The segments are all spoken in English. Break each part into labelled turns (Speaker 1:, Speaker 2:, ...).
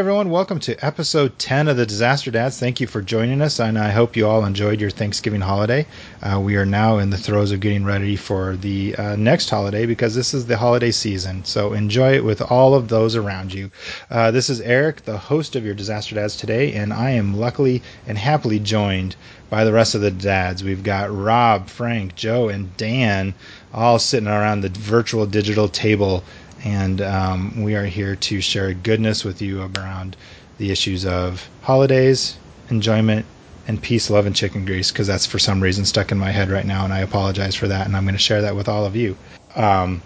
Speaker 1: Everyone, welcome to episode 10 of the Disaster Dads. Thank you for joining us, and I hope you all enjoyed your Thanksgiving holiday. Uh, we are now in the throes of getting ready for the uh, next holiday because this is the holiday season. So enjoy it with all of those around you. Uh, this is Eric, the host of your Disaster Dads today, and I am luckily and happily joined by the rest of the dads. We've got Rob, Frank, Joe, and Dan all sitting around the virtual digital table and um, we are here to share goodness with you around the issues of holidays, enjoyment, and peace, love, and chicken grease, because that's for some reason stuck in my head right now, and I apologize for that, and I'm going to share that with all of you. Um,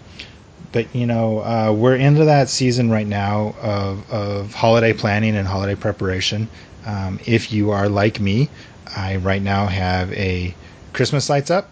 Speaker 1: but you know, uh, we're into that season right now of, of holiday planning and holiday preparation. Um, if you are like me, I right now have a Christmas lights up.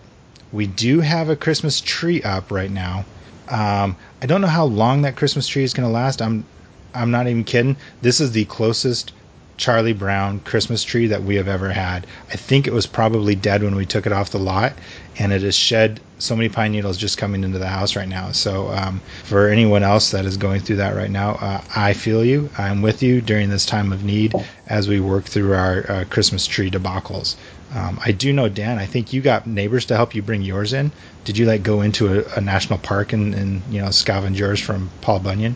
Speaker 1: We do have a Christmas tree up right now. Um, I don't know how long that Christmas tree is going to last. I'm I'm not even kidding. This is the closest Charlie Brown Christmas tree that we have ever had. I think it was probably dead when we took it off the lot, and it has shed so many pine needles just coming into the house right now. So, um, for anyone else that is going through that right now, uh, I feel you. I'm with you during this time of need as we work through our uh, Christmas tree debacles. Um, I do know, Dan. I think you got neighbors to help you bring yours in. Did you like go into a, a national park and, and you know scavenge yours from Paul Bunyan?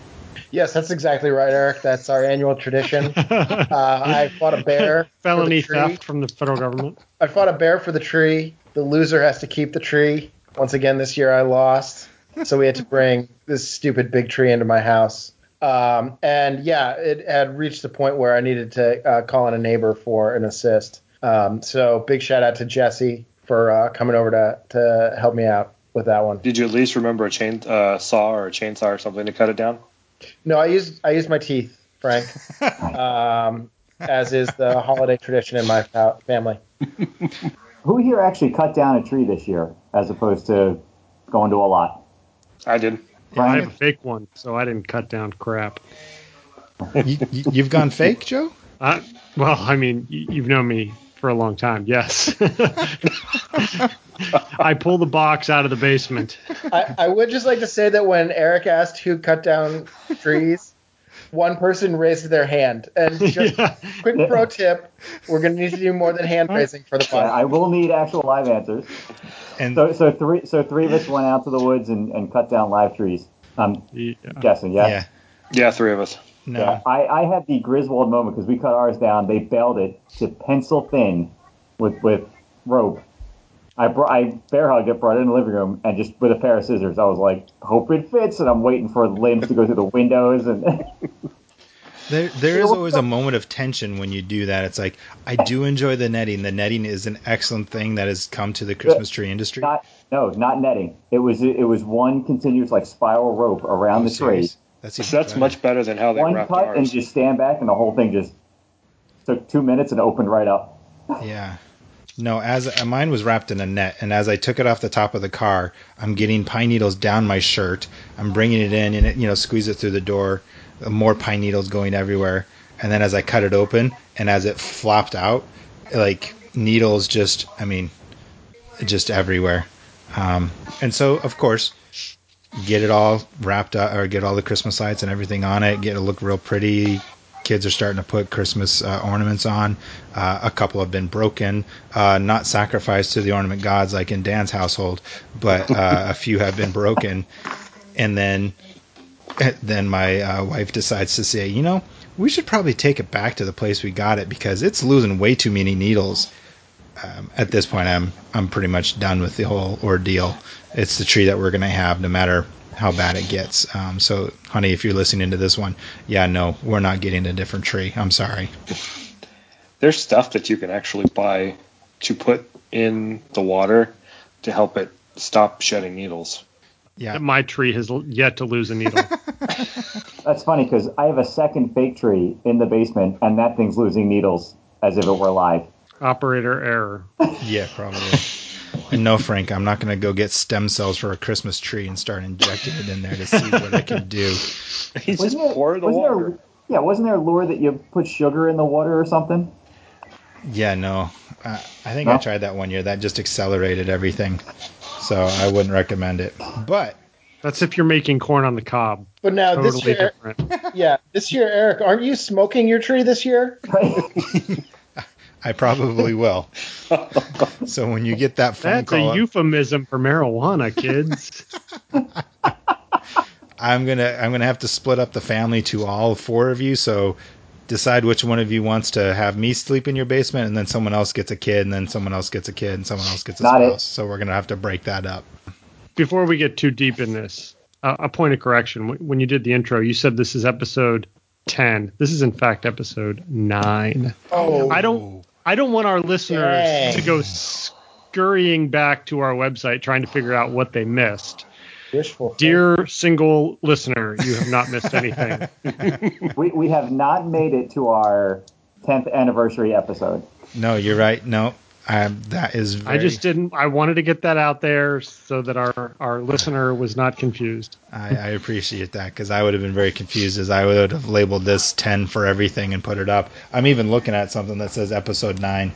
Speaker 2: Yes, that's exactly right, Eric. That's our annual tradition. uh, I fought a bear.
Speaker 3: Felony theft from the federal government.
Speaker 2: I fought a bear for the tree. The loser has to keep the tree. Once again, this year I lost, so we had to bring this stupid big tree into my house. Um, and yeah, it had reached the point where I needed to uh, call in a neighbor for an assist. Um, so big shout out to Jesse for uh, coming over to to help me out with that one.
Speaker 4: Did you at least remember a chain uh, saw or a chainsaw or something to cut it down?
Speaker 2: No, I used I used my teeth, Frank, um, as is the holiday tradition in my family.
Speaker 5: Who here actually cut down a tree this year, as opposed to going to a lot?
Speaker 4: I did.
Speaker 3: Yeah, I have a fake one, so I didn't cut down crap.
Speaker 1: you, have gone fake, Joe?
Speaker 3: Uh, well, I mean, you've known me for a long time. Yes. I pull the box out of the basement.
Speaker 2: I, I, would just like to say that when Eric asked who cut down trees, one person raised their hand. And just yeah. quick pro tip: we're going to need to do more than hand raising for the fun.
Speaker 5: I will need actual live answers. And so, so three, so three of us went out to the woods and, and cut down live trees. I'm yeah. guessing, yeah.
Speaker 4: Yeah, yeah, three of us.
Speaker 5: No. Yeah, I, I had the Griswold moment because we cut ours down. They baled it to pencil thin with with rope. I brought, I bear hugged it, brought it in the living room, and just with a pair of scissors, I was like, hope it fits, and I'm waiting for the limbs to go through the windows and.
Speaker 1: There, there is always a moment of tension when you do that. It's like I do enjoy the netting. The netting is an excellent thing that has come to the Christmas tree industry.
Speaker 5: Not, no, not netting. It was it was one continuous like spiral rope around oh, the serious? tree
Speaker 4: that's that's better. much better than how they wrap it.
Speaker 5: One
Speaker 4: wrapped
Speaker 5: cut
Speaker 4: ours.
Speaker 5: and just stand back, and the whole thing just took two minutes and opened right up.
Speaker 1: yeah. No, as uh, mine was wrapped in a net, and as I took it off the top of the car, I'm getting pine needles down my shirt. I'm bringing it in, and it, you know, squeeze it through the door. Uh, more pine needles going everywhere, and then as I cut it open, and as it flopped out, like needles just, I mean, just everywhere. Um, and so, of course, get it all wrapped up or get all the Christmas lights and everything on it, get it look real pretty. Kids are starting to put Christmas uh, ornaments on. Uh, a couple have been broken, uh, not sacrificed to the ornament gods like in Dan's household, but uh, a few have been broken. And then, then my uh, wife decides to say, you know, we should probably take it back to the place we got it because it's losing way too many needles. Um, at this point, I'm I'm pretty much done with the whole ordeal it's the tree that we're going to have no matter how bad it gets. Um, so, honey, if you're listening to this one, yeah, no, we're not getting a different tree. I'm sorry.
Speaker 4: There's stuff that you can actually buy to put in the water to help it stop shedding needles.
Speaker 3: Yeah, my tree has yet to lose a needle.
Speaker 5: That's funny because I have a second fake tree in the basement, and that thing's losing needles as if it were alive.
Speaker 3: Operator error.
Speaker 1: yeah, probably. And no, Frank, I'm not going to go get stem cells for a Christmas tree and start injecting it in there to see what I can do.
Speaker 4: He's just pour the water.
Speaker 5: There, yeah, wasn't there a lure that you put sugar in the water or something?
Speaker 1: Yeah, no. Uh, I think no? I tried that one year. That just accelerated everything. So I wouldn't recommend it. But
Speaker 3: That's if you're making corn on the cob.
Speaker 2: But now this year,
Speaker 3: different.
Speaker 2: yeah, this year, Eric, aren't you smoking your tree this year?
Speaker 1: I probably will. so when you get that phone
Speaker 3: That's
Speaker 1: call,
Speaker 3: a euphemism for marijuana, kids.
Speaker 1: I'm gonna I'm gonna have to split up the family to all four of you. So decide which one of you wants to have me sleep in your basement, and then someone else gets a kid, and then someone else gets a kid, and someone else gets a
Speaker 5: Got it.
Speaker 1: So we're gonna have to break that up.
Speaker 3: Before we get too deep in this, uh, a point of correction. When- When you did the intro, you said this is episode 10. This is in fact episode 9.
Speaker 2: Oh,
Speaker 3: I don't I don't want our listeners
Speaker 2: Dang.
Speaker 3: to go scurrying back to our website trying to figure out what they missed.
Speaker 2: wishful.
Speaker 3: Dear single listener, you have not missed anything.
Speaker 5: we, we have not made it to our 10th anniversary episode.
Speaker 1: No, you're right. No, um, that is. Very,
Speaker 3: I just didn't I wanted to get that out there so that our our listener was not confused.
Speaker 1: I, I appreciate that because I would have been very confused as I would have labeled this 10 for everything and put it up. I'm even looking at something that says episode 9,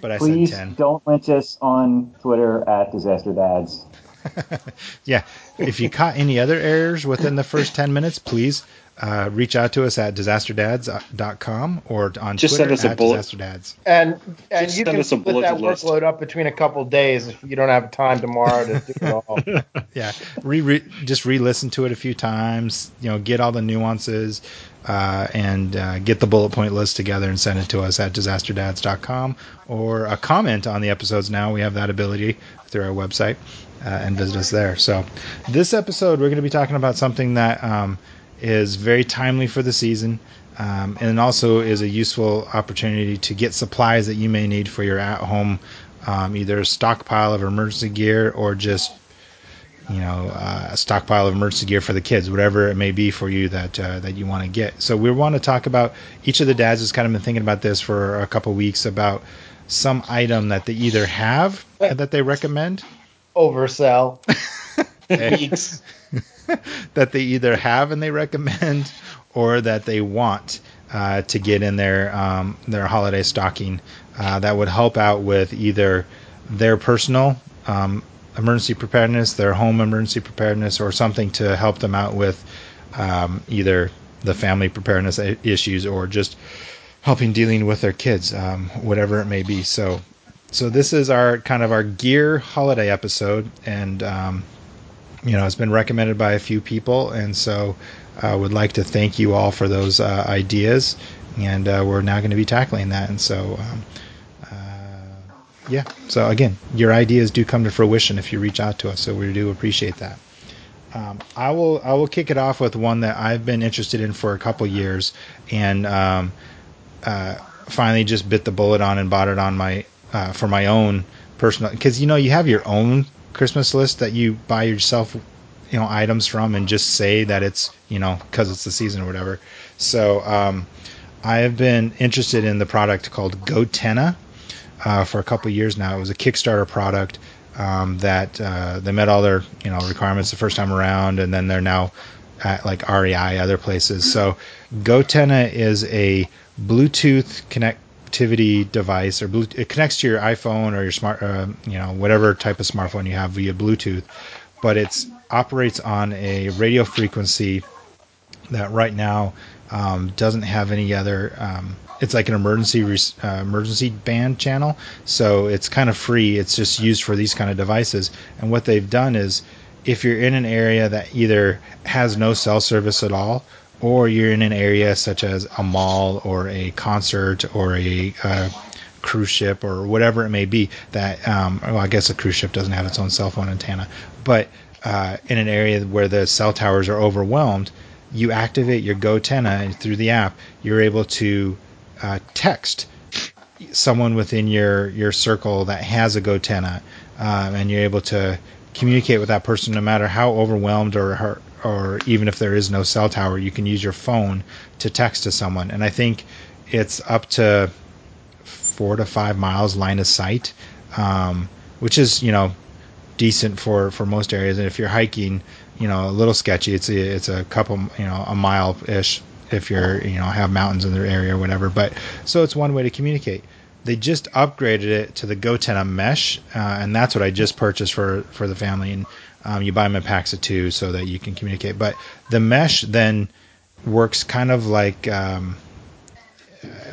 Speaker 1: but I
Speaker 5: Please
Speaker 1: said 10.
Speaker 5: don't lynch us on Twitter at Disaster Dads.
Speaker 1: Yeah. If you caught any other errors within the first 10 minutes, please uh, reach out to us at disasterdads.com or on
Speaker 4: Just
Speaker 1: Twitter
Speaker 4: send us a
Speaker 1: at
Speaker 4: bullet-
Speaker 1: disasterdads.
Speaker 2: And and
Speaker 4: Just
Speaker 2: you
Speaker 4: send
Speaker 2: can
Speaker 4: us a
Speaker 2: split that
Speaker 4: list.
Speaker 2: workload up between a couple days if you don't have time tomorrow to do it all.
Speaker 1: Yeah, re, re just re-listen to it a few times. You know, get all the nuances, uh, and uh, get the bullet point list together and send it to us at disasterdads.com or a comment on the episodes. Now we have that ability through our website, uh, and visit us there. So, this episode we're going to be talking about something that um, is very timely for the season. Um, and also is a useful opportunity to get supplies that you may need for your at-home, um, either a stockpile of emergency gear or just you know, uh, a stockpile of emergency gear for the kids, whatever it may be for you that uh, that you want to get. So we want to talk about each of the dads has kind of been thinking about this for a couple weeks about some item that they either have that they recommend,
Speaker 2: Oversell.
Speaker 1: That they either have and they recommend, or that they want uh, to get in their um, their holiday stocking. Uh, that would help out with either their personal um, emergency preparedness, their home emergency preparedness, or something to help them out with um, either the family preparedness issues or just helping dealing with their kids, um, whatever it may be. So, so this is our kind of our gear holiday episode, and um, you know it's been recommended by a few people, and so uh, would like to thank you all for those uh, ideas, and uh, we're now going to be tackling that, and so. Um, yeah. So again, your ideas do come to fruition if you reach out to us. So we do appreciate that. Um, I will I will kick it off with one that I've been interested in for a couple years, and um, uh, finally just bit the bullet on and bought it on my uh, for my own personal because you know you have your own Christmas list that you buy yourself you know items from and just say that it's you know because it's the season or whatever. So um, I have been interested in the product called GoTenna uh, for a couple years now. It was a Kickstarter product um, that uh, they met all their you know requirements the first time around, and then they're now at like REI other places. So GoTenna is a Bluetooth connectivity device, or Bluetooth, it connects to your iPhone or your smart, uh, you know, whatever type of smartphone you have via Bluetooth, but it operates on a radio frequency that right now um, doesn't have any other. Um, it's like an emergency uh, emergency band channel, so it's kind of free. It's just used for these kind of devices. And what they've done is, if you're in an area that either has no cell service at all, or you're in an area such as a mall or a concert or a uh, cruise ship or whatever it may be, that um, well, I guess a cruise ship doesn't have its own cell phone antenna, but uh, in an area where the cell towers are overwhelmed, you activate your GoTenna and through the app, you're able to uh, text someone within your your circle that has a GoTenna, um, and you're able to communicate with that person no matter how overwhelmed or or- or even if there is no cell tower, you can use your phone to text to someone. And I think it's up to four to five miles line of sight, um, which is you know decent for for most areas. And if you're hiking, you know a little sketchy. It's a, it's a couple you know a mile ish if you're you know have mountains in the area or whatever. But so it's one way to communicate. They just upgraded it to the GoTenna mesh, uh, and that's what I just purchased for for the family. And um, you buy them in packs of two so that you can communicate. But the mesh then works kind of like um,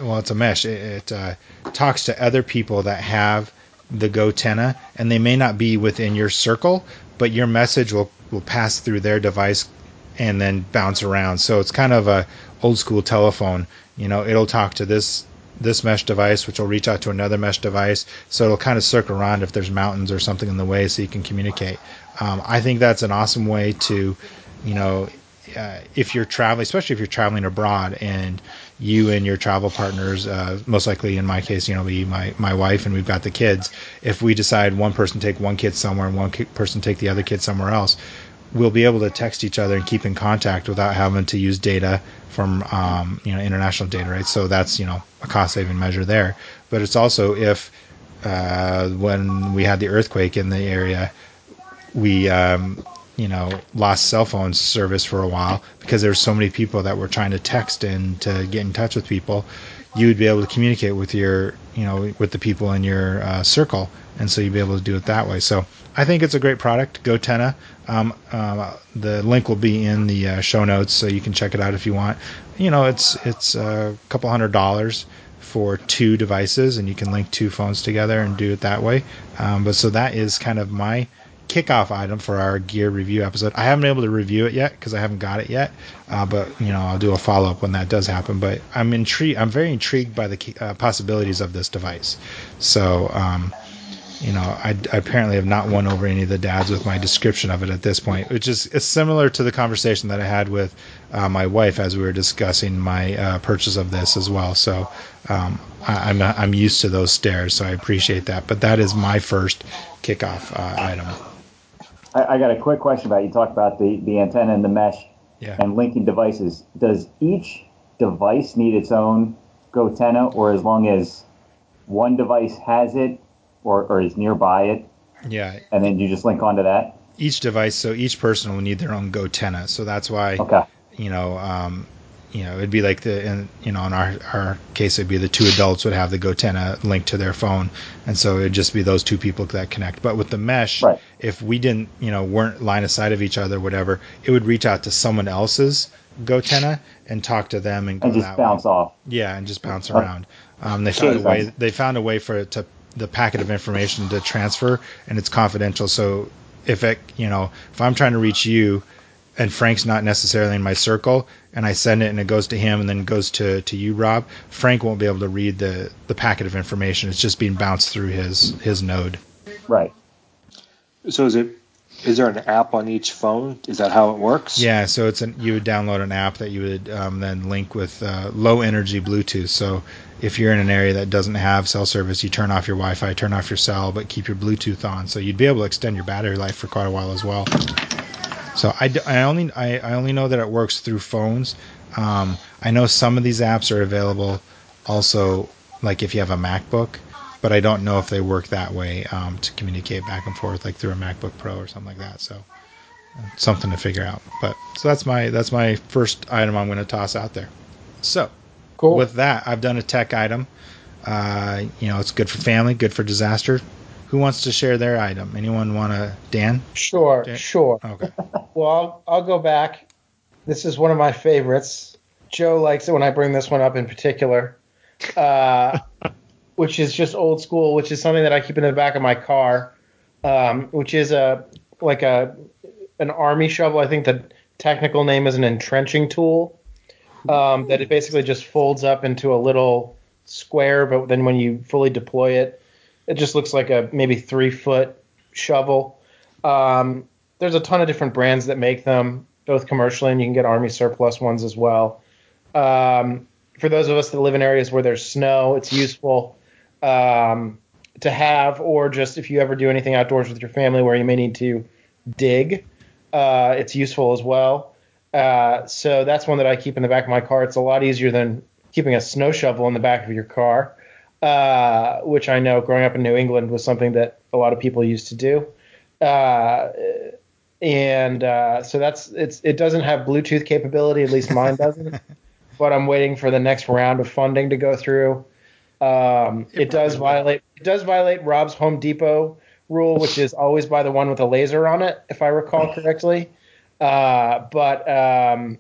Speaker 1: well, it's a mesh. It, it uh, talks to other people that have the GoTenna, and they may not be within your circle, but your message will will pass through their device and then bounce around. So it's kind of a old school telephone. You know, it'll talk to this this mesh device, which will reach out to another mesh device. So it'll kind of circle around if there's mountains or something in the way, so you can communicate. Um, I think that's an awesome way to, you know, uh, if you're traveling, especially if you're traveling abroad and you and your travel partners, uh, most likely in my case, you know, be my, my wife and we've got the kids. If we decide one person take one kid somewhere and one person take the other kid somewhere else, we'll be able to text each other and keep in contact without having to use data from um, you know international data, right? So that's you know a cost saving measure there. But it's also if uh, when we had the earthquake in the area, we um, you know lost cell phone service for a while because there were so many people that were trying to text and to get in touch with people. You would be able to communicate with your you know with the people in your uh, circle, and so you'd be able to do it that way. So I think it's a great product, GoTenna. Um, uh, the link will be in the uh, show notes, so you can check it out if you want. You know, it's it's a couple hundred dollars for two devices, and you can link two phones together and do it that way. Um, but so that is kind of my kickoff item for our gear review episode. I haven't been able to review it yet because I haven't got it yet, uh, but you know I'll do a follow up when that does happen. But I'm intrigued. I'm very intrigued by the uh, possibilities of this device. So. Um, you know, I, I, apparently have not won over any of the dads with my description of it at this point, which is it's similar to the conversation that I had with uh, my wife as we were discussing my uh, purchase of this as well. So um, I, am I'm, I'm used to those stares, so I appreciate that. But that is my first kickoff uh, item.
Speaker 5: I, I, got a quick question about you. Talked about the the antenna and the mesh
Speaker 1: yeah.
Speaker 5: and linking devices. Does each device need its own GoTenna, or as long as one device has it, or, or is nearby it.
Speaker 1: Yeah.
Speaker 5: And then you just link onto that.
Speaker 1: Each device, so each person will need their own GoTenna. So that's why,
Speaker 5: okay.
Speaker 1: you know, um, you know, it'd be like the, in, you know, in our, our case, it'd be the two adults would have the GoTenna linked to their phone, and so it'd just be those two people that connect. But with the mesh,
Speaker 5: right.
Speaker 1: if we didn't, you know, weren't line of sight of each other, whatever, it would reach out to someone else's GoTenna and talk to them and go
Speaker 5: and just bounce
Speaker 1: way.
Speaker 5: off.
Speaker 1: Yeah, and just bounce around. Um, they found a way. They found a way for it to the packet of information to transfer, and it's confidential. So if it, you know, if I'm trying to reach you, and Frank's not necessarily in my circle, and I send it and it goes to him and then goes to, to you, Rob, Frank won't be able to read the, the packet of information. It's just being bounced through his his node.
Speaker 5: Right.
Speaker 4: So is it is there an app on each phone? Is that how it works?
Speaker 1: Yeah, so it's an you would download an app that you would um, then link with uh, low energy Bluetooth. So if you're in an area that doesn't have cell service, you turn off your Wi-Fi, turn off your cell, but keep your Bluetooth on. So you'd be able to extend your battery life for quite a while as well. So I, I only I, I only know that it works through phones. Um, I know some of these apps are available also like if you have a MacBook but I don't know if they work that way um, to communicate back and forth, like through a MacBook Pro or something like that. So something to figure out. But so that's my that's my first item I'm going to toss out there. So
Speaker 2: cool.
Speaker 1: with that, I've done a tech item. Uh, you know, it's good for family, good for disaster. Who wants to share their item? Anyone want to? Dan?
Speaker 2: Sure,
Speaker 1: Dan?
Speaker 2: sure.
Speaker 1: Okay.
Speaker 2: well, I'll, I'll go back. This is one of my favorites. Joe likes it when I bring this one up in particular. Uh, which is just old school, which is something that I keep in the back of my car, um, which is a like a an army shovel. I think the technical name is an entrenching tool. Um, that it basically just folds up into a little square, but then when you fully deploy it, it just looks like a maybe three foot shovel. Um, there's a ton of different brands that make them, both commercially and you can get army surplus ones as well. Um, for those of us that live in areas where there's snow, it's useful um, to have, or just if you ever do anything outdoors with your family where you may need to dig, uh, it's useful as well. Uh, so that's one that I keep in the back of my car. It's a lot easier than keeping a snow shovel in the back of your car, uh, which I know growing up in New England was something that a lot of people used to do. Uh, and uh, so that's it's it doesn't have Bluetooth capability, at least mine doesn't. but I'm waiting for the next round of funding to go through Um,
Speaker 1: It
Speaker 2: it does
Speaker 1: probably would.
Speaker 2: violate it does violate Rob's Home Depot rule, which is always buy the one with a laser on it, if I recall correctly. Uh, but um,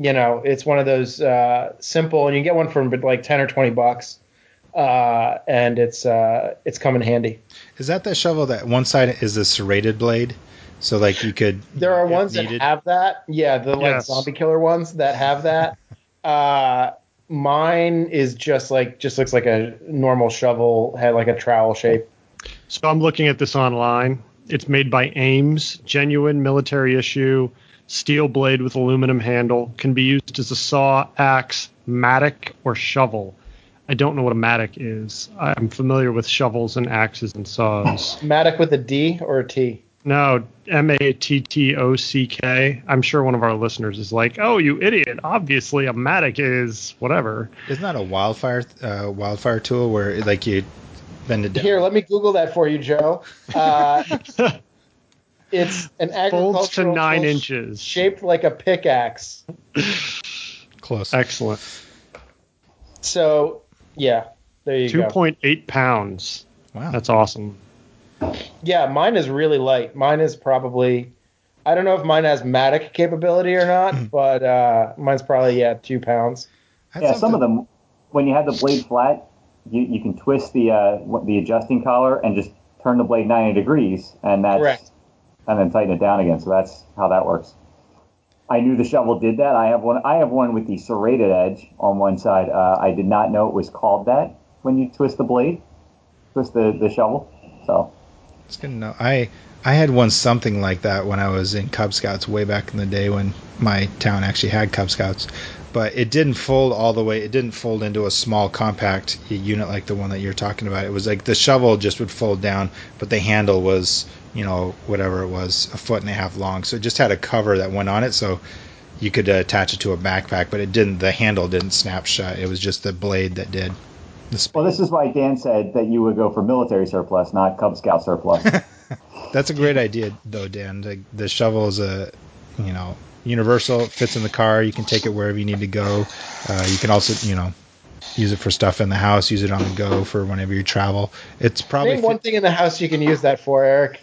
Speaker 2: you know, it's one of those uh, simple, and you get one for like ten or twenty bucks, uh, and it's uh, it's come in handy.
Speaker 1: Is that that shovel that one side is a serrated blade? So like you could.
Speaker 2: There are ones
Speaker 1: needed-
Speaker 2: that have that. Yeah, the like
Speaker 3: Yes.
Speaker 2: zombie killer ones that have that. mine is just like just looks like a normal shovel, had like a trowel shape.
Speaker 3: So I'm looking at this online. It's made by Ames, genuine military issue, steel blade with aluminum handle, can be used as a saw, axe, mattock, or shovel. I don't know what a mattock is. I'm familiar with shovels and axes and saws.
Speaker 2: Matic with a D or a T.
Speaker 3: No, M A T T O C K. I'm sure one of our listeners is like, "Oh, you idiot! Obviously, a matic is whatever."
Speaker 1: Isn't that a wildfire uh, wildfire tool where like you bend it down?
Speaker 2: Here, let me Google that for you, Joe. Uh, it's an agricultural
Speaker 3: Folds to nine
Speaker 2: tool
Speaker 3: inches.
Speaker 2: shaped like a pickaxe.
Speaker 1: Close.
Speaker 3: Excellent.
Speaker 2: So, yeah, there you
Speaker 3: Two
Speaker 2: go.
Speaker 3: point eight pounds.
Speaker 1: Wow.
Speaker 3: That's awesome.
Speaker 2: Yeah, mine is really light. Mine is probably, I don't know if mine has Matic capability or not, but uh, mine's probably yeah two pounds.
Speaker 1: That's
Speaker 5: Yeah, some of them, when you have the blade flat, you, you can twist the uh, the adjusting collar and just turn the blade 90 degrees, and that's
Speaker 2: Correct.
Speaker 5: and then tighten it down again. So that's how that works. I knew the shovel did that. I have one. I have one with the serrated edge on one side. Uh, I did not know it was called that when you twist the blade, twist the, the shovel. So
Speaker 1: It's good to know. I I had one something like that when I was in Cub Scouts way back in the day when my town actually had Cub Scouts, but it didn't fold all the way. It didn't fold into a small compact unit like the one that you're talking about. It was like the shovel just would fold down, but the handle was you know whatever it was a foot and a half long. So it just had a cover that went on it, so you could uh, attach it to a backpack, but it didn't. The handle didn't snap shut. It was just the blade that did. The sp-
Speaker 5: well, this is why Dan said that you would go for military surplus, not Cub Scout surplus.
Speaker 1: That's a great idea, though, Dan. The, the shovel is a, you know, universal. It fits in the car. You can take it wherever you need to go. Uh, you can also, you know, use it for stuff in the house. Use it on the go for whenever you travel. It's probably
Speaker 2: Name one thing in the house you can use that for, Eric.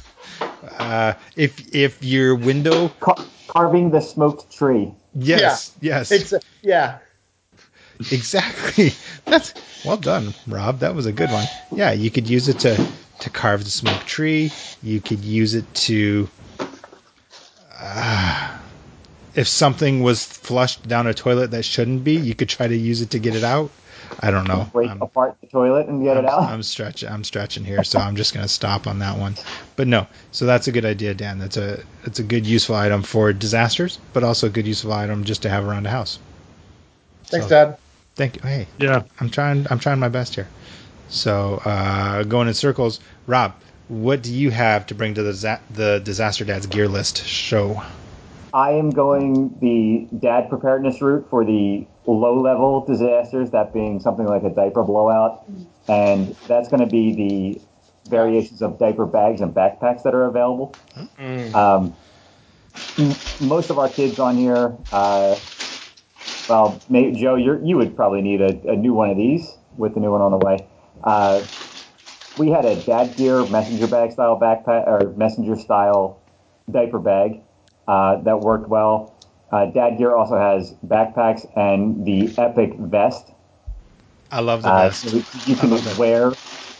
Speaker 1: uh, if if your window.
Speaker 5: Car- carving the smoked tree.
Speaker 1: Yes, yes,
Speaker 2: It's yeah.
Speaker 1: Exactly. That's well done, Rob. That was a good one. Yeah, you could use it to to carve the smoke tree. You could use it to. Uh, if something was flushed down a toilet that shouldn't be, you could try to use it to get it out. I don't know.
Speaker 5: Break
Speaker 1: I'm-
Speaker 5: apart the toilet and get
Speaker 1: I'm,
Speaker 5: it out.
Speaker 1: I'm stretching. I'm stretching here, so I'm just gonna stop on that one. But no, so that's a good idea, Dan. That's a it's a good useful item for disasters, but also a good useful item just to have around the house.
Speaker 2: Thanks,
Speaker 1: So,
Speaker 2: Dad.
Speaker 1: Thank you. Hey,
Speaker 3: Yeah.
Speaker 1: I'm trying. I'm trying my best here. So uh, going in circles, Rob, what do you have to bring to the Za- the Disaster Dads gear list show?
Speaker 5: I am going the dad preparedness route for the low level disasters, that being something like a diaper blowout. And that's going to be the variations of diaper bags and backpacks that are available. Um, most of our kids on here, uh, well, may, Joe, you would probably need a, a new one of these with the new one on the way. Uh, we had a dad gear messenger bag style backpack or messenger style diaper bag uh, that worked well. Uh, Dad Gear also has backpacks and the Epic vest.
Speaker 1: I love the
Speaker 5: Uh,
Speaker 1: vest.
Speaker 5: so you can wear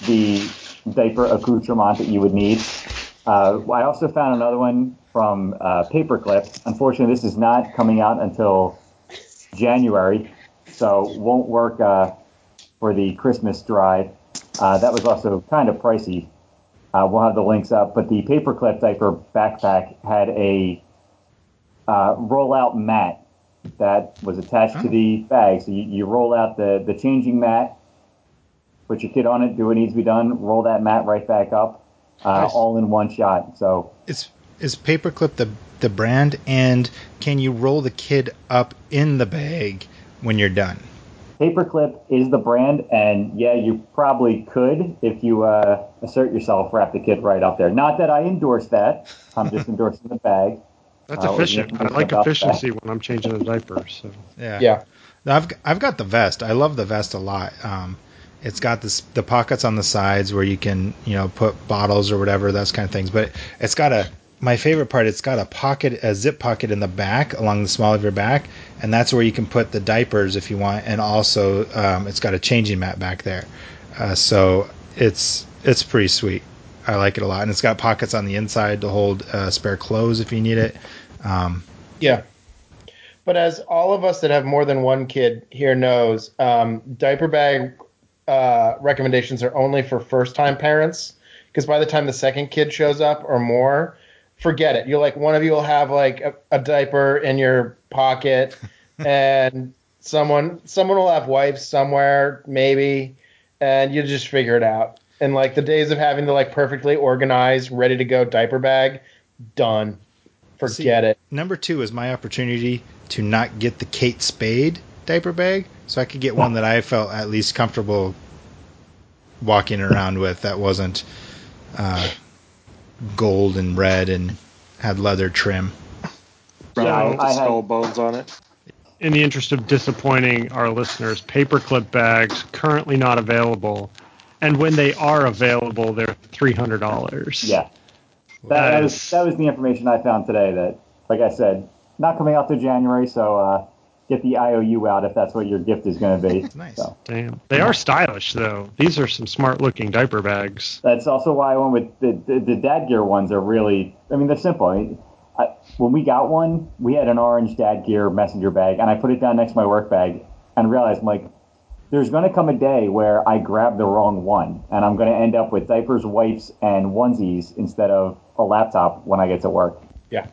Speaker 5: the diaper accoutrement that you would need. Uh, I also found another one from uh, Paperclip. Unfortunately, this is not coming out until January, so won't work uh, for the Christmas drive. Uh, that was also kind of pricey. Uh, we'll have the links up, but the Paperclip diaper backpack had a uh, roll-out mat that was attached to the bag. So you, you roll out the, the changing mat, put your kid on it, do what needs to be done, roll that mat right back up, uh,
Speaker 1: Nice.
Speaker 5: all in one shot. So
Speaker 1: Is is Paperclip the the brand, and can you roll the kid up in the bag when you're done?
Speaker 5: Paperclip is the brand, and yeah, you probably could if you uh, assert yourself, wrap the kid right up there. Not that I endorse that. I'm just endorsing the bag.
Speaker 3: That's
Speaker 5: Uh,
Speaker 3: efficient. I like efficiency when I'm changing a diaper. So
Speaker 1: Yeah.
Speaker 2: Yeah.
Speaker 1: I've I've got the vest. I love the vest a lot. Um, It's got this the pockets on the sides where you can you know put bottles or whatever those kind of things. But it's got a my favorite part. It's got a pocket, a zip pocket in the back along the small of your back, and that's where you can put the diapers if you want. And also, um, it's got a changing mat back there, uh, so it's it's pretty sweet. I like it a lot, and it's got pockets on the inside to hold uh, spare clothes if you need it. Um,
Speaker 2: Yeah. But as all of us that have more than one kid here knows, um, diaper bag uh, recommendations are only for first time parents. Because by the time the second kid shows up or more, forget it. You're like, one of you will have like a, a diaper in your pocket, and someone someone will have wipes somewhere, maybe, and you just figure it out. And like the days of having the like perfectly organized, ready to go diaper bag, done. Forget it.
Speaker 1: number two is my opportunity to not get the Kate Spade diaper bag, so I could get one that I felt at least comfortable walking around with that wasn't uh, gold and red and had leather trim.
Speaker 4: Brown
Speaker 5: Yeah,
Speaker 4: with
Speaker 5: I
Speaker 4: the
Speaker 5: had-
Speaker 4: skull bones on it.
Speaker 3: In the interest of disappointing our listeners, paperclip bags currently not available, and when they are available, they're three hundred dollars.
Speaker 5: Yeah. That,
Speaker 3: That
Speaker 5: that,
Speaker 3: is-
Speaker 5: was, that was the information I found today. That, like I said, not coming out till January, so uh, get the IOU out if that's what your gift is going to be.
Speaker 1: That's nice.
Speaker 5: So
Speaker 3: Damn. They are stylish though. These are some smart looking diaper bags.
Speaker 5: that's also why I went with the, the, the dad gear ones are really. I mean, they're simple. I mean, I, when we got one, we had an orange dad gear messenger bag, and I put it down next to my work bag and realized, I'm like, there's going to come a day where I grab the wrong one, and I'm going to end up with diapers, wipes, and onesies instead of a laptop when I get to work. Yeah.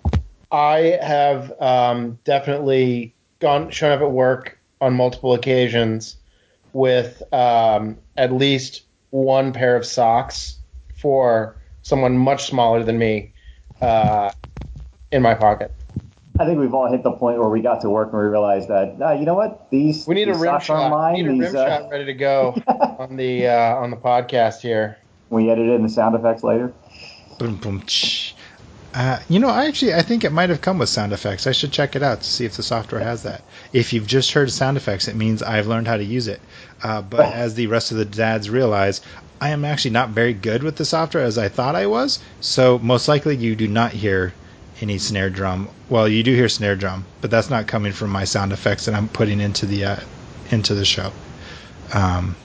Speaker 2: I have um, definitely gone shown up at work on multiple occasions with um, at least one pair of socks for someone much smaller than me uh, in my pocket.
Speaker 5: I think we've all hit the point where we got to work and we realized that, uh, you know what, these
Speaker 2: We need a
Speaker 5: these
Speaker 2: rim
Speaker 5: socks aren't
Speaker 2: shot.
Speaker 5: mine.
Speaker 2: We need a
Speaker 5: these,
Speaker 2: rim
Speaker 5: uh,
Speaker 2: shot ready to go on the uh, on the podcast here.
Speaker 5: We edit in the sound effects later.
Speaker 1: Boom, boom, tsh. Uh, you know, I actually I think it might have come with sound effects. I should check it out to see if the software has that. If you've just heard sound effects, it means I've learned how to use it. Uh, but as the rest of the dads realize, I am actually not very good with the software as I thought I was. So most likely you do not hear any snare drum. Well, you do hear snare drum, but that's not coming from my sound effects that I'm putting into the uh, into the show. Um,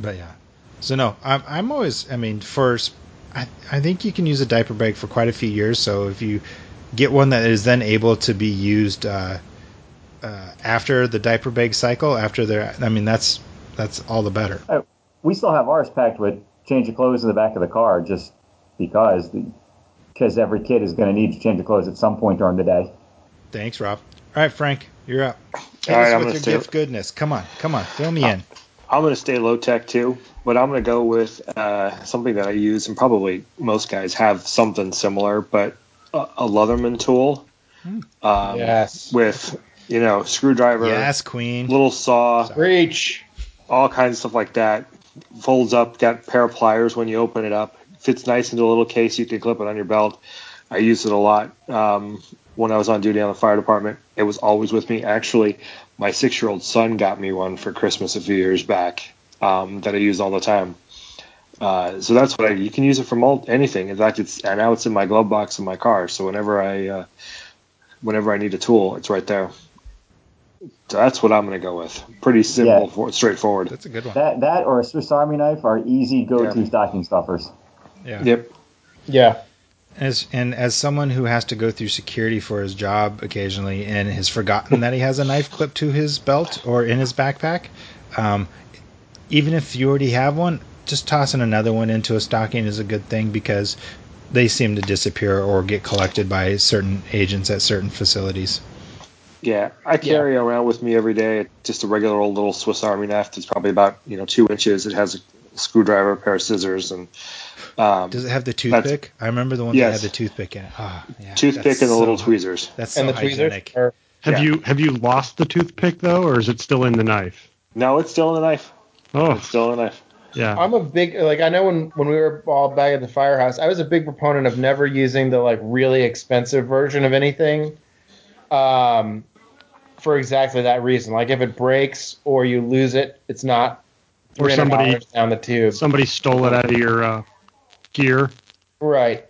Speaker 1: but yeah. So no, I'm I'm always. I mean, first, I I think you can use a diaper bag for quite a few years. So if you get one that is then able to be used uh, uh, after the diaper bag cycle, after they're, I mean, that's that's all the better.
Speaker 5: We still have ours packed with change of clothes in the back of the car just because because every kid is going to need to change of clothes at some point during the day.
Speaker 1: Thanks, Rob. All right, Frank, you're up. Hit
Speaker 4: All right,
Speaker 1: us
Speaker 4: I'm
Speaker 1: with
Speaker 4: gonna
Speaker 1: your
Speaker 4: stay-
Speaker 1: gift goodness. Come on, come on, fill me in.
Speaker 4: I'm going to stay low tech too, but I'm going to go with uh, something that I use, and probably most guys have something similar, but a, a Leatherman tool um,
Speaker 2: yes.
Speaker 4: with you know screwdriver,
Speaker 1: Yes, Queen.
Speaker 4: little saw,
Speaker 2: Reach.
Speaker 4: all kinds of stuff like that. Folds up, got a pair of pliers when you open it up. Fits nice into a little case. You can clip it on your belt. I use it a lot um, when I was on duty on the fire department. It was always with me. Actually, my six-year-old son got me one for Christmas a few years back um, that I use all the time. Uh, so that's what I. You can use it for mul- anything. In fact, it's and now it's in my glove box in my car. So whenever I, uh, whenever I need a tool, it's right there. So that's what I'm going to go with. Pretty simple,
Speaker 5: Yeah.
Speaker 4: for, straightforward.
Speaker 1: That's a good one.
Speaker 5: That that or a Swiss Army knife are easy go-to
Speaker 4: Yeah.
Speaker 5: stocking stuffers.
Speaker 1: Yeah.
Speaker 4: Yep.
Speaker 2: Yeah.
Speaker 1: As and as someone who has to go through security for his job occasionally and has forgotten that he has a knife clipped to his belt or in his backpack, um, even if you already have one, just tossing another one into a stocking is a good thing because they seem to disappear or get collected by certain agents at certain facilities.
Speaker 4: Yeah, I carry around with me every day just a regular old little Swiss Army knife that's probably about you know two inches. It has a screwdriver, a pair of scissors, and um,
Speaker 1: Does it have the toothpick? I remember the one that had the toothpick in it. Ah, yeah,
Speaker 4: toothpick and the
Speaker 1: so-
Speaker 4: little tweezers.
Speaker 1: That's so
Speaker 2: and the tweezers are
Speaker 3: Have
Speaker 4: Yeah.
Speaker 3: you have you lost the toothpick though, or is it still in the knife?
Speaker 4: No, it's still in the knife.
Speaker 3: Oh,
Speaker 4: It's still in the knife.
Speaker 3: yeah.
Speaker 2: I'm a big like I know when when we were all back at the firehouse, I was a big proponent of never using the like really expensive version of anything. Um, for exactly that reason. Like if it breaks or you lose it, it's not
Speaker 3: Or somebody
Speaker 2: down the tube.
Speaker 3: somebody stole it out of your uh, gear.
Speaker 2: Right.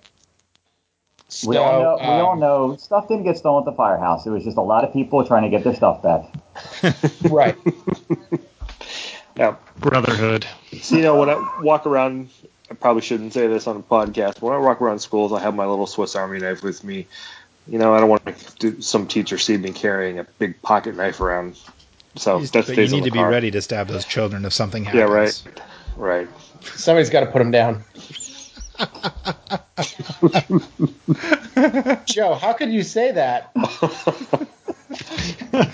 Speaker 2: So,
Speaker 5: We all know. we all
Speaker 2: um,
Speaker 5: know stuff didn't get stolen at the firehouse. It was just a lot of people trying to get their stuff back.
Speaker 2: Right.
Speaker 4: Yeah.
Speaker 3: Brotherhood.
Speaker 4: So, you know, when I walk around, I probably shouldn't say this on a podcast. When I walk around schools, I have my little Swiss Army knife with me. You know, I don't want to, do some teacher see me carrying a big pocket knife around. So
Speaker 1: You-
Speaker 4: that
Speaker 1: but you need
Speaker 4: the
Speaker 1: to be ready to stab those children if something happens.
Speaker 4: Yeah, right. Right.
Speaker 2: Somebody's got to put him down. Joe, how could you say that?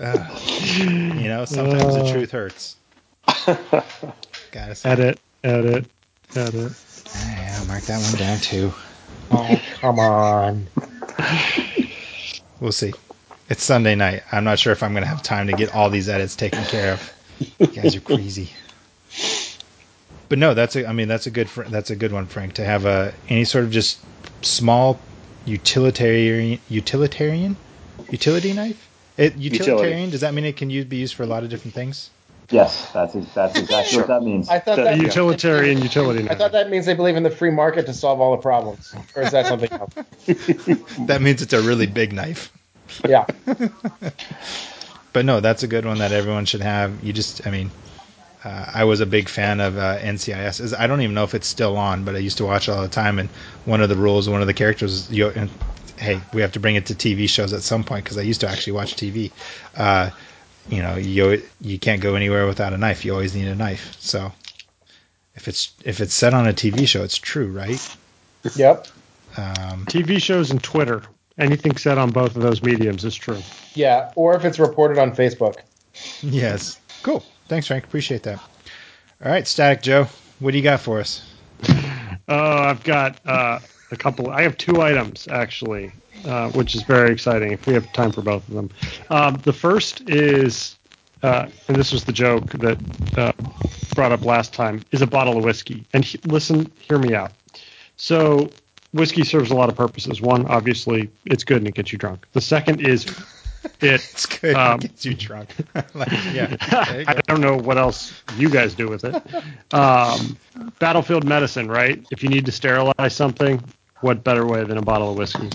Speaker 1: You know, sometimes the
Speaker 3: Uh.
Speaker 1: truth hurts. Gotta say.
Speaker 3: Edit, edit, edit.
Speaker 1: Yeah, mark that one down too.
Speaker 2: Oh, come on.
Speaker 1: We'll see. It's Sunday night. I'm not sure if I'm going to have time to get all these edits taken care of. You guys are crazy. But no, that's a. I mean, that's a good. fr- That's a good one, Frank. To have a any sort of just small utilitarian utilitarian utility knife. It utilitarian. Does that mean it can use, be used for a lot of different things?
Speaker 5: Yes, that's that's exactly
Speaker 4: Sure.
Speaker 5: what that means.
Speaker 2: I thought
Speaker 4: The
Speaker 2: that
Speaker 3: A utilitarian utility
Speaker 2: I
Speaker 3: knife.
Speaker 2: thought that means they believe in the free market to solve all the problems. Or is that something else?
Speaker 1: That means it's a really big knife.
Speaker 2: Yeah.
Speaker 1: But no, that's a good one that everyone should have. You just, I mean, uh, I was a big fan of uh, NCIS. I don't even know if it's still on, but I used to watch it all the time. And one of the rules, one of the characters, you, and, hey, we have to bring it to TV shows at some point because I used to actually watch TV. Uh, you know, you you can't go anywhere without a knife. You always need a knife. So if it's if it's set on a TV show, it's true, right?
Speaker 2: Yep.
Speaker 1: Um,
Speaker 3: TV shows and Twitter. Anything said on both of those mediums is true.
Speaker 2: Yeah. Or if it's reported on Facebook.
Speaker 1: yes. Cool. Thanks, Frank. Appreciate that. All right, Static Joe, what do you got for us?
Speaker 3: Oh, I've got uh, a couple. I have two items actually, uh, which is very exciting. If we have time for both of them, um, the first is, uh, and this was the joke that uh, brought up last time, is a bottle of whiskey. And he, listen, hear me out. So whiskey serves a lot of purposes. One, obviously, it's good and it gets you drunk. The second is it
Speaker 1: It's good.
Speaker 3: Um,
Speaker 1: it gets you drunk. like, yeah. You
Speaker 3: I don't know what else you guys do with it. Um, battlefield medicine, right? If you need to sterilize something, what better way than a bottle of whiskey?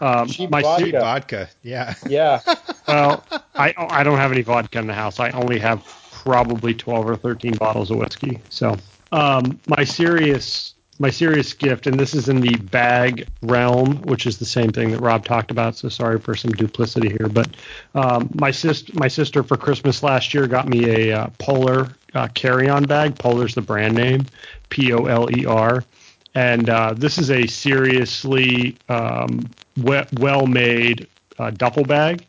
Speaker 3: Um,
Speaker 2: Cheap
Speaker 3: my
Speaker 2: vodka.
Speaker 3: se-
Speaker 1: Vodka. Yeah.
Speaker 2: Yeah.
Speaker 3: well, I I don't have any vodka in the house. I only have probably twelve or thirteen bottles of whiskey. So um, my serious my serious gift, and this is in the bag realm, which is the same thing that Rob talked about. So sorry for some duplicity here, but um, my sis my sister for Christmas last year got me a uh, Poler uh, carry-on bag. Poler's the brand name, P O L E R, and uh, this is a seriously um, we- well-made uh, duffel bag.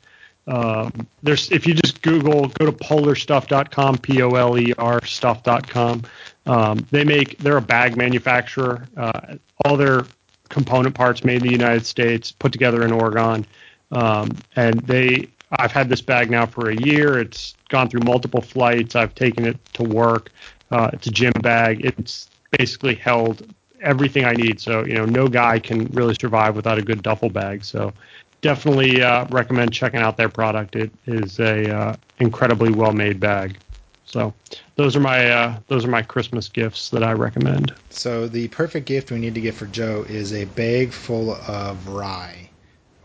Speaker 3: Um, there's if you just Google, go to polerstuff.com, p o l e r stuff.com. Um, they make they're a bag manufacturer. Uh, all their component parts made in the United States, put together in Oregon, um, and they. I've had this bag now for a year. It's gone through multiple flights. I've taken it to work. Uh, it's a gym bag. It's basically held everything I need. So you know, no guy can really survive without a good duffel bag. So definitely uh, recommend checking out their product. It is a uh, incredibly well made bag. So those are my uh, those are my Christmas gifts that I recommend.
Speaker 1: So the perfect gift we need to get for Joe is a bag full of rye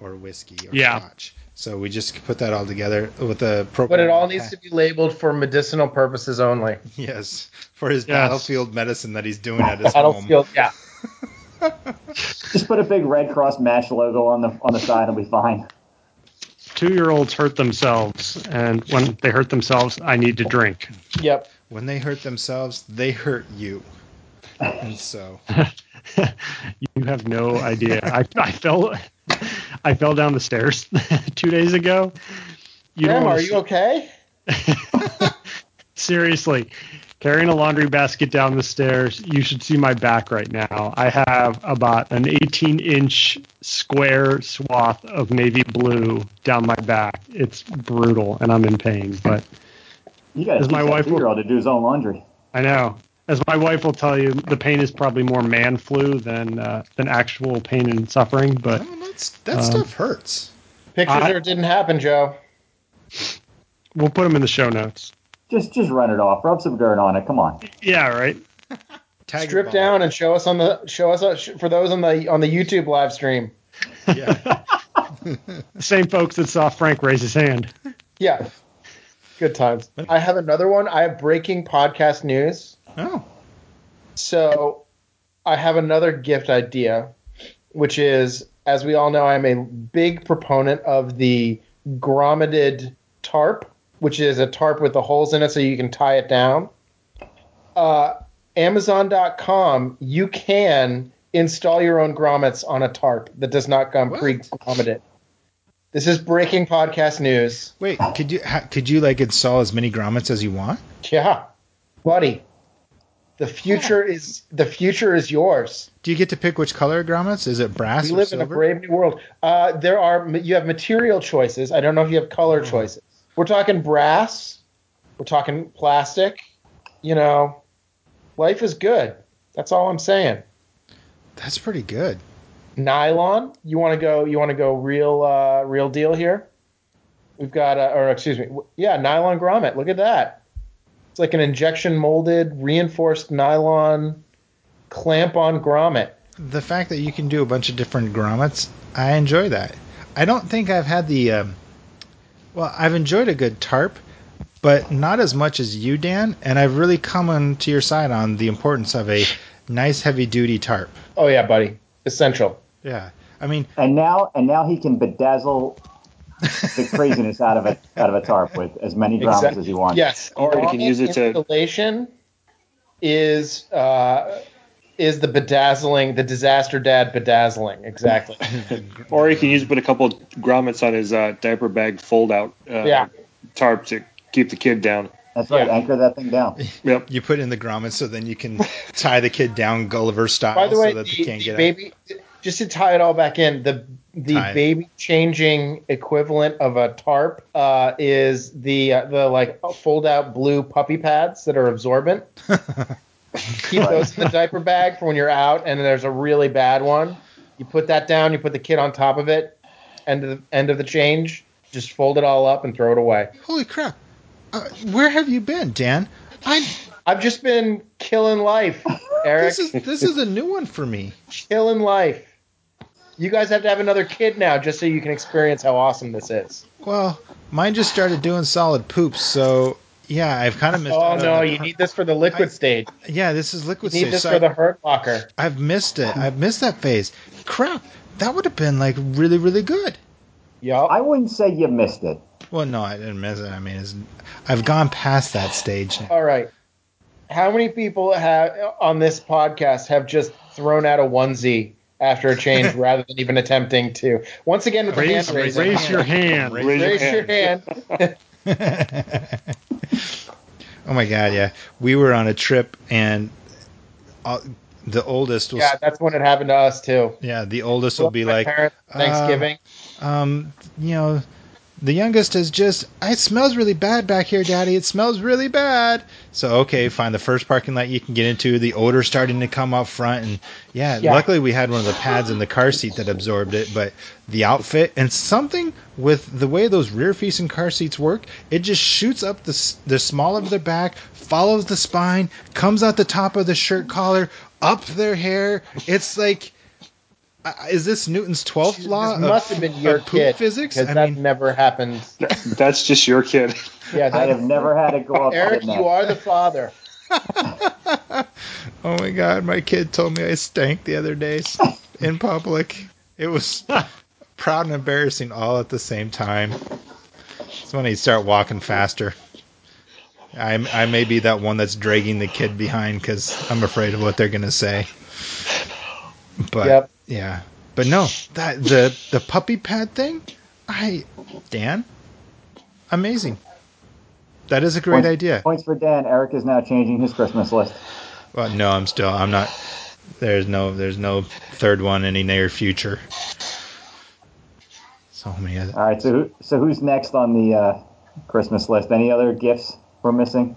Speaker 1: or whiskey or
Speaker 3: Yeah.
Speaker 1: scotch. So we just put that all together with the propane.
Speaker 2: But it all needs to be labeled for medicinal purposes only.
Speaker 1: yes for his
Speaker 3: Yes.
Speaker 1: battlefield medicine that he's doing at his home.
Speaker 2: Battlefield, yeah.
Speaker 5: Just put a big Red Cross Match logo on the on the side, and be fine.
Speaker 3: Two year olds hurt themselves, and when they hurt themselves, I need to drink.
Speaker 2: Yep.
Speaker 1: When they hurt themselves, they hurt you. And so
Speaker 3: you have no idea. I, I fell I fell down the stairs two days ago. You
Speaker 2: Grandma, are you okay?
Speaker 3: seriously carrying a laundry basket down the stairs you should see my back right now i have about an 18 inch square swath of navy blue down my back it's brutal and i'm in pain but
Speaker 5: You got to
Speaker 3: As my wife will-
Speaker 5: two-year-old to do his own laundry.
Speaker 3: i know as my wife will tell you the pain is probably more man flu than uh, than actual pain and suffering but
Speaker 1: Oh, that's, that
Speaker 3: Um,
Speaker 1: stuff hurts.
Speaker 2: Pictures
Speaker 3: I-
Speaker 2: there didn't happen, Joe.
Speaker 3: we'll put them in the show notes
Speaker 5: Just just run it off. Rub some dirt on it. Come on.
Speaker 3: Yeah, right.
Speaker 1: Tiger
Speaker 2: Strip
Speaker 1: Balm.
Speaker 2: down and show us on the show us uh, for those on the on the YouTube live stream.
Speaker 1: Yeah.
Speaker 3: Same folks that saw Frank raise his hand.
Speaker 2: Yeah, good times. I have another one. I have breaking podcast news.
Speaker 1: Oh.
Speaker 2: So I have another gift idea, which is, as we all know, I'm a big proponent of the grommeted tarp, which is a tarp with the holes in it so you can tie it down. Uh, Amazon.com, you can install your own grommets on a tarp that does not come pre-grommeted. This is breaking podcast news.
Speaker 1: Wait, could you ha, could you like install as many grommets as you want?
Speaker 2: Yeah, buddy. The future is the future is yours.
Speaker 1: Do you get to pick which color grommets? Is it brass
Speaker 2: We live in a brave new world. Uh, there are you have material choices. I don't know if you have color
Speaker 1: Hmm.
Speaker 2: choices. We're talking brass. We're talking plastic. You know, life is good. That's all I'm saying.
Speaker 1: That's pretty good.
Speaker 2: Nylon. You want to go? You want to go real uh, real deal here? We've got, uh, or excuse me, yeah, nylon grommet. Look at that. It's like an injection molded, reinforced nylon clamp-on grommet.
Speaker 1: The fact that you can do a bunch of different grommets, I enjoy that. I don't think I've had the. Um, well, I've enjoyed a good tarp, but not as much as you, Dan. And I've really come on to your side on the importance of a nice heavy duty tarp.
Speaker 2: Oh yeah, buddy, essential.
Speaker 1: Yeah. I mean,
Speaker 5: And now and now he can bedazzle the craziness out of it out of a tarp with as many grommets
Speaker 2: Exact-
Speaker 5: as you want.
Speaker 2: Yes,
Speaker 4: Or you can use it to-
Speaker 2: installation is uh, is the bedazzling, the disaster dad bedazzling. Exactly.
Speaker 4: Or he can use put a couple grommets on his uh, diaper bag fold out uh,
Speaker 2: Yeah.
Speaker 4: tarp to keep the kid down.
Speaker 5: That's right.
Speaker 2: Yeah.
Speaker 5: Anchor that thing down.
Speaker 4: Yep.
Speaker 1: you put in the grommets so then you can tie the kid down Gulliver style
Speaker 2: By the way,
Speaker 1: so that
Speaker 2: the,
Speaker 1: they can't
Speaker 2: the
Speaker 1: get out.
Speaker 2: baby, just to tie it all back in, the the
Speaker 1: Tie it.
Speaker 2: baby changing equivalent of a tarp uh, is the uh, the like fold out blue puppy pads that are absorbent. Keep those in the diaper bag for when you're out and there's a really bad one. You put that down, you put the kid on top of it, end of the end of the change, just fold it all up and throw it away.
Speaker 1: Holy crap. Uh, where have you been, Dan? I
Speaker 2: I've just been killing life, Eric.
Speaker 1: this is this is a new one for me.
Speaker 2: killing life. You guys have to have another kid now just so you can experience how awesome this is.
Speaker 1: Well, mine just started doing solid poops, so yeah, I've kind of missed.
Speaker 2: Oh no,
Speaker 1: the-
Speaker 2: you need this for the liquid stage.
Speaker 1: Yeah, this is liquid
Speaker 2: You need
Speaker 1: stage.
Speaker 2: this
Speaker 1: so
Speaker 2: for
Speaker 1: I-
Speaker 2: the hurt locker.
Speaker 1: I've missed it. I've missed that phase. Crap, that would have been like really, really good.
Speaker 2: Yup.
Speaker 5: I wouldn't say you missed it.
Speaker 1: Well, no, I didn't miss it. I mean, it's, I've gone past that stage. now.
Speaker 2: All right. How many people have on this podcast have just thrown out a onesie after a change rather than even attempting to? Once again, with the
Speaker 3: Raise,
Speaker 2: hand
Speaker 3: raise,
Speaker 2: raising.
Speaker 3: your hand.
Speaker 4: Raise your
Speaker 2: Raise your
Speaker 4: hand.
Speaker 2: hand.
Speaker 1: oh my god, yeah. We were on a trip and uh, the oldest was
Speaker 2: Yeah, that's when it happened to us too.
Speaker 1: yeah, the oldest will be like
Speaker 2: parents, Thanksgiving.
Speaker 1: um, you know, the youngest is just, it smells really bad back here, Daddy. It smells really bad. So, okay, find the first parking lot you can get into. The odor starting to come up front. And yeah,
Speaker 2: Yeah.
Speaker 1: luckily we had one of the pads in the car seat that absorbed it. But the outfit and something with the way those rear facing car seats work, it just shoots up the, the small of the back, follows the spine, comes out the top of the shirt collar, up their hair. It's like. Uh, Is this Newton's twelfth law
Speaker 2: this
Speaker 1: of,
Speaker 2: must have been your
Speaker 1: of poop
Speaker 2: kid
Speaker 1: physics?
Speaker 2: because that
Speaker 1: mean,
Speaker 2: never happened.
Speaker 4: That's just your kid.
Speaker 2: Yeah,
Speaker 5: I have never had it go up.
Speaker 2: Eric, you are the father.
Speaker 1: oh my god, my kid told me I stank the other day in public. It was proud and embarrassing all at the same time. It's when he start walking faster. I, I may be that one that's dragging the kid behind because I'm afraid of what they're gonna say. But
Speaker 2: Yep.
Speaker 1: Yeah, but no, that the the puppy pad thing, I Dan, amazing. That is a great
Speaker 5: Points-
Speaker 1: idea.
Speaker 5: Points for Dan. Eric is now changing his Christmas list.
Speaker 1: Well, no, I'm still. I'm not. There's no. There's no third one in the near future. So many other.
Speaker 5: All right. So who, so who's next on the uh, Christmas list? Any other gifts we're missing?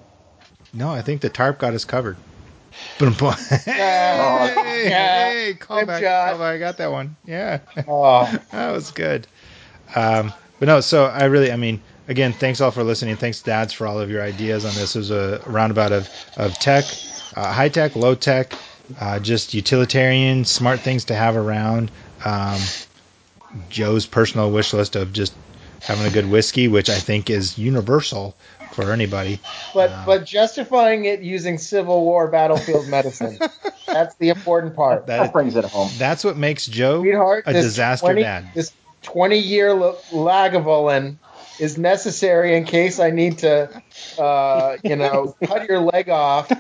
Speaker 1: No, I think the tarp got us covered. Boom, boom. hey,
Speaker 2: Yeah.
Speaker 1: hey, call
Speaker 2: Good
Speaker 1: back,
Speaker 2: shot.
Speaker 1: call back. I got that one. Yeah,
Speaker 2: Oh,
Speaker 1: that was good. Um, but no, so I really, I mean, again, thanks all for listening. Thanks, dads, for all of your ideas on this. It was a roundabout of, of tech, uh, high tech, low tech, uh, just utilitarian, smart things to have around. Um, Joe's personal wish list of just having a good whiskey, which I think is universal for anybody.
Speaker 2: But
Speaker 1: Uh,
Speaker 2: but justifying it using Civil War battlefield medicine. That's the important part.
Speaker 5: That
Speaker 1: That,
Speaker 5: brings it home.
Speaker 1: that's what makes Joe
Speaker 2: Sweetheart,
Speaker 1: a
Speaker 2: this
Speaker 1: disaster
Speaker 2: 20,
Speaker 1: dad.
Speaker 2: This 20 year Lagavulin is necessary in case I need to, uh, you know, cut your leg off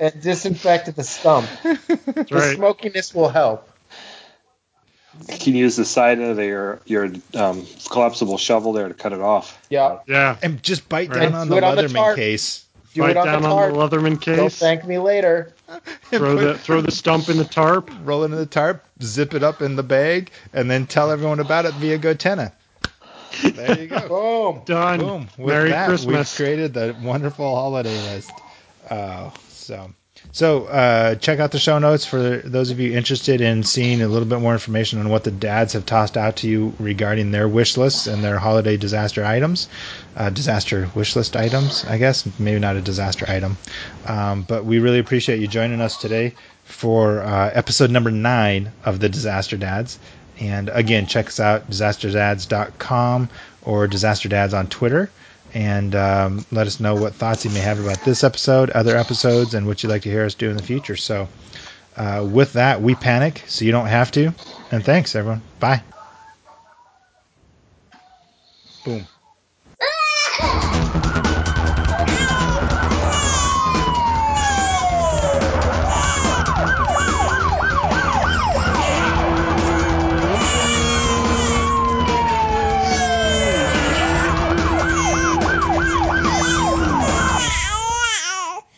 Speaker 2: and disinfect the stump.
Speaker 3: That's
Speaker 2: The
Speaker 3: right.
Speaker 2: smokiness will help.
Speaker 4: You can use the side of your your um, collapsible shovel there to cut it off.
Speaker 2: Yeah.
Speaker 3: Yeah.
Speaker 1: And just bite
Speaker 3: Right.
Speaker 1: down on
Speaker 2: do
Speaker 1: the
Speaker 2: it on the
Speaker 1: Leatherman
Speaker 2: tarp.
Speaker 1: case.
Speaker 2: Do
Speaker 3: Bite
Speaker 2: it on
Speaker 3: down
Speaker 2: the
Speaker 3: on the Leatherman
Speaker 2: Don't
Speaker 3: case.
Speaker 2: thank me later.
Speaker 3: Throw the throw the stump in the tarp.
Speaker 1: roll it in the tarp, zip it up in the bag, and then tell everyone about it via GoTenna. There you go.
Speaker 2: Boom.
Speaker 3: Done.
Speaker 1: Boom. With
Speaker 3: Merry
Speaker 1: that,
Speaker 3: Christmas.
Speaker 1: we've created the wonderful holiday list. Uh, so, so uh, check out the show notes for those of you interested in seeing a little bit more information on what the dads have tossed out to you regarding their wish lists and their holiday disaster items, uh, disaster wish list items, I guess. Maybe not a disaster item, um, but we really appreciate you joining us today for uh, episode number nine of the Disaster Dads. And again, check us out, disasterdads.com or Disaster Dads on Twitter and um, let us know what thoughts you may have about this episode, other episodes, and what you'd like to hear us do in the future. So, uh, with that, we panic so you don't have to. And thanks, everyone. Bye. Boom.